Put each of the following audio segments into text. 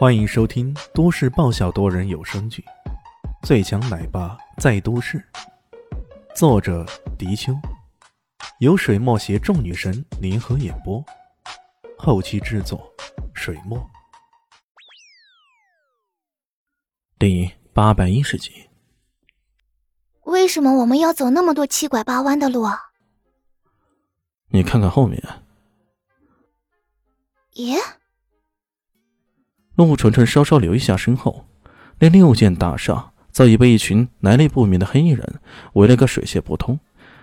欢迎收听都市爆笑多人有声剧《最强奶爸在都市》，作者：迪秋，由水墨携众女神联合演播，后期制作：水墨。第八百一十集。为什么我们要走那么多七拐八弯的路啊？你看看后面。耶。陆纯纯稍稍留意下身后，那六间大厦早已被一群来历不明的黑衣人围了个水泄不通，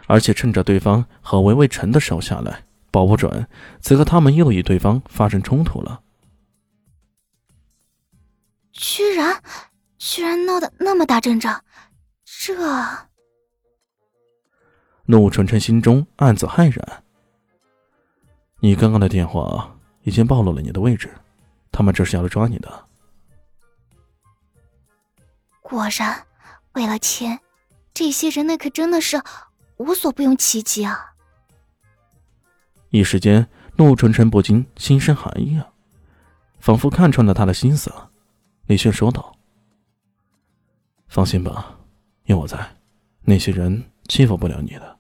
而且趁着对方和围魏晨的时候下来，保不准此刻他们又与对方发生冲突了。居然，居然闹得那么大阵仗，这……陆纯纯心中暗自骇然。你刚刚的电话已经暴露了你的位置。他们这是要来抓你的。果然，为了钱，这些人那可真的是无所不用其极啊！一时间，陆纯纯不禁心生寒意啊，仿佛看穿了他的心思。李轩说道：“放心吧，有我在，那些人欺负不了你的。”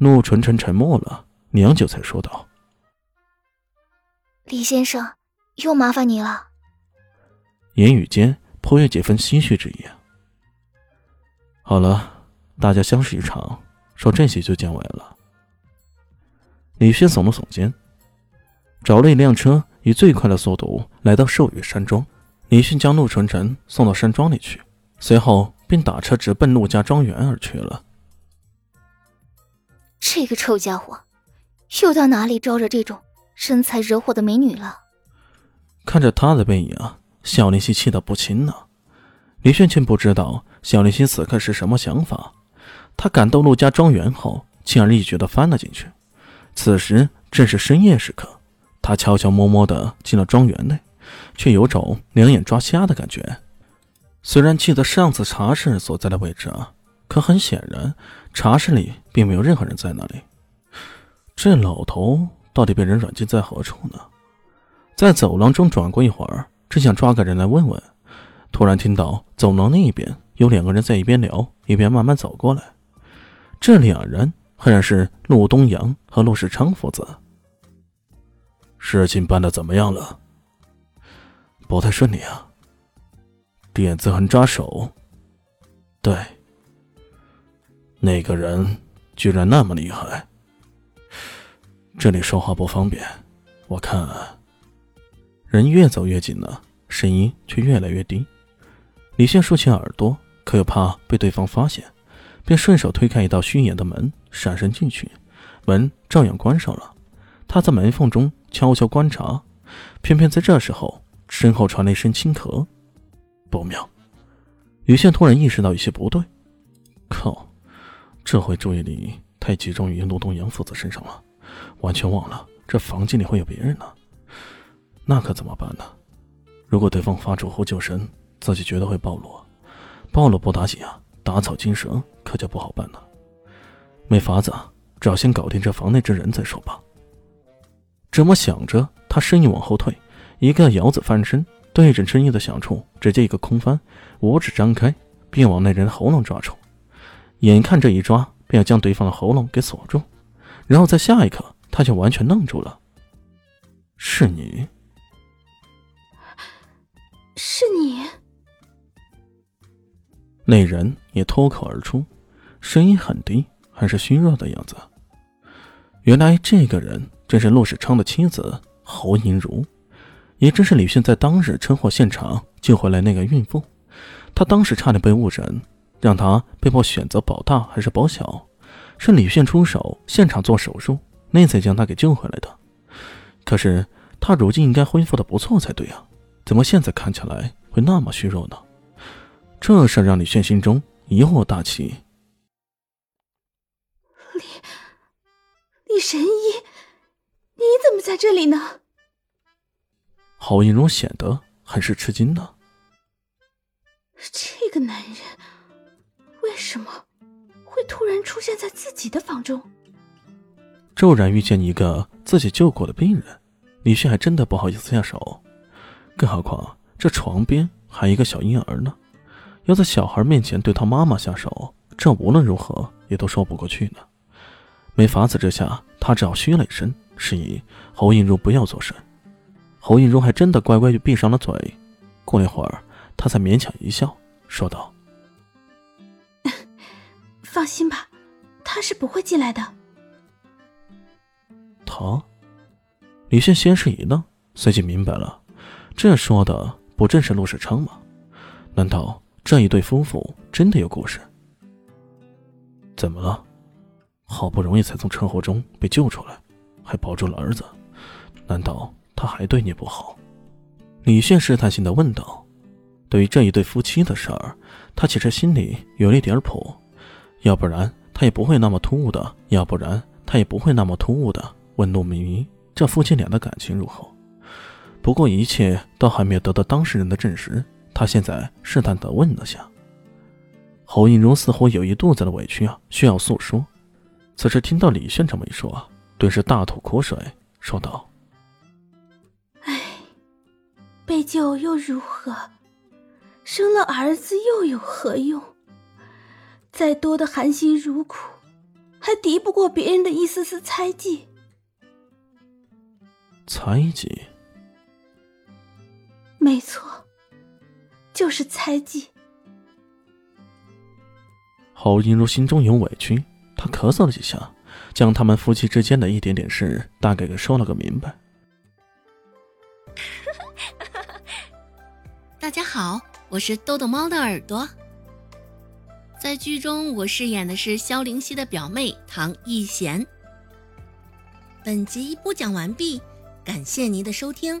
陆纯纯沉默了良久，才说道：“李先生。”又麻烦你了。言语间颇有几分唏嘘之意。好了，大家相识一场，说这些就见外了。李轩耸了耸肩，找了一辆车，以最快的速度来到寿宇山庄。李迅将陆纯晨送到山庄里去，随后便打车直奔陆家庄园而去了。这个臭家伙，又到哪里招惹这种身材惹火的美女了？看着他的背影，小林夕气得不轻呢。李炫却不知道小林夕此刻是什么想法。他赶到陆家庄园后，轻而易举地翻了进去。此时正是深夜时刻，他悄悄摸摸地进了庄园内，却有种两眼抓瞎的感觉。虽然记得上次茶室所在的位置啊，可很显然，茶室里并没有任何人在那里。这老头到底被人软禁在何处呢？在走廊中转过一会儿，正想抓个人来问问，突然听到走廊另一边有两个人在一边聊一边慢慢走过来。这两人赫然是陆东阳和陆世昌父子。事情办的怎么样了？不太顺利啊。点子很扎手。对。那个人居然那么厉害。这里说话不方便，我看。人越走越近了，声音却越来越低。李现竖起耳朵，可又怕被对方发现，便顺手推开一道虚掩的门，闪身进去。门照样关上了。他在门缝中悄悄观察，偏偏在这时候，身后传来一声轻咳。不妙！李现突然意识到有些不对。靠！这回注意力太集中于陆东阳父子身上了，完全忘了这房间里会有别人呢。那可怎么办呢？如果对方发出呼救声，自己绝对会暴露。暴露不打紧啊，打草惊蛇可就不好办了。没法子，只好先搞定这房内之人再说吧。这么想着，他身影往后退，一个摇子翻身，对准深夜的响处，直接一个空翻，五指张开，便往那人喉咙抓住。眼看这一抓，便要将对方的喉咙给锁住，然后在下一刻，他就完全愣住了。是你。是你，那人也脱口而出，声音很低，很是虚弱的样子。原来这个人正是陆世昌的妻子侯银如，也正是李迅在当日车祸现场救回来那个孕妇。他当时差点被误诊，让他被迫选择保大还是保小，是李迅出手现场做手术，那才将他给救回来的。可是他如今应该恢复的不错才对啊。怎么现在看起来会那么虚弱呢？这事让李炫心中疑惑大起。李李神医，你怎么在这里呢？郝银荣显得很是吃惊呢。这个男人为什么会突然出现在自己的房中？骤然遇见一个自己救过的病人，李迅还真的不好意思下手。更何况这床边还一个小婴儿呢，要在小孩面前对他妈妈下手，这无论如何也都说不过去呢。没法子之下，他只好嘘了一声，示意侯映如不要做声。侯映如还真的乖乖就闭上了嘴。过了一会儿，他才勉强一笑，说道：“放心吧，他是不会进来的。”他，李现先是一愣，随即明白了，这说的不正是陆世昌吗？难道这一对夫妇真的有故事？怎么了？好不容易才从车祸中被救出来，还保住了儿子，难道他还对你不好？李现试探性的问道：“对于这一对夫妻的事儿，他其实心里有了一点谱，要不然他也不会那么突兀的，要不然他也不会那么突兀的问陆明明这夫妻俩的感情如何。不过一切都还没有得到当事人的证实，他现在试探的问了下。侯映如似乎有一肚子的委屈啊，需要诉说。”此时听到李炫这么一说，顿时大吐苦水，说道：“哎，被救又如何？生了儿子又有何用？再多的含辛茹苦，还敌不过别人的一丝丝猜忌。猜忌？没错，就是猜忌。”侯英如心中有委屈。她咳嗽了几下，将他们夫妻之间的一点点事大概给说了个明白。大家好，我是豆豆猫的耳朵。在剧中，我饰演的是萧灵溪的表妹唐艺贤。本集播讲完毕，感谢您的收听。